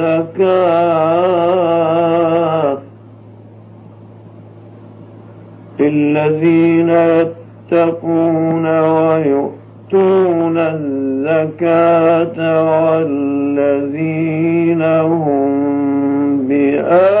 الزكاة. للذين يتقون ويؤتون الزكاة والذين هم بآياتنا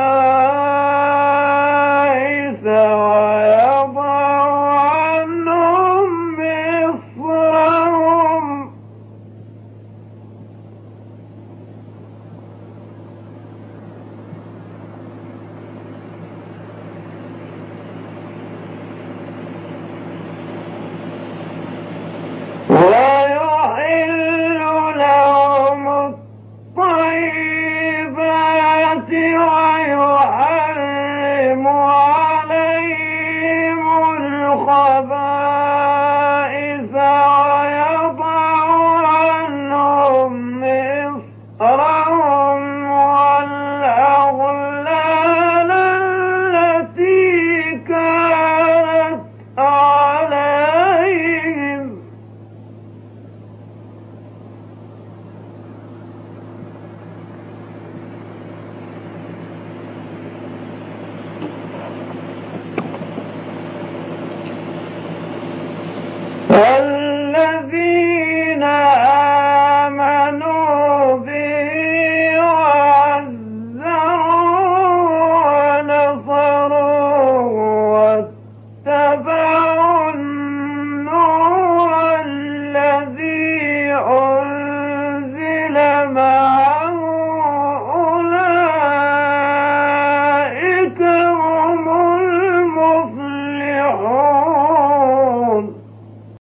Allah.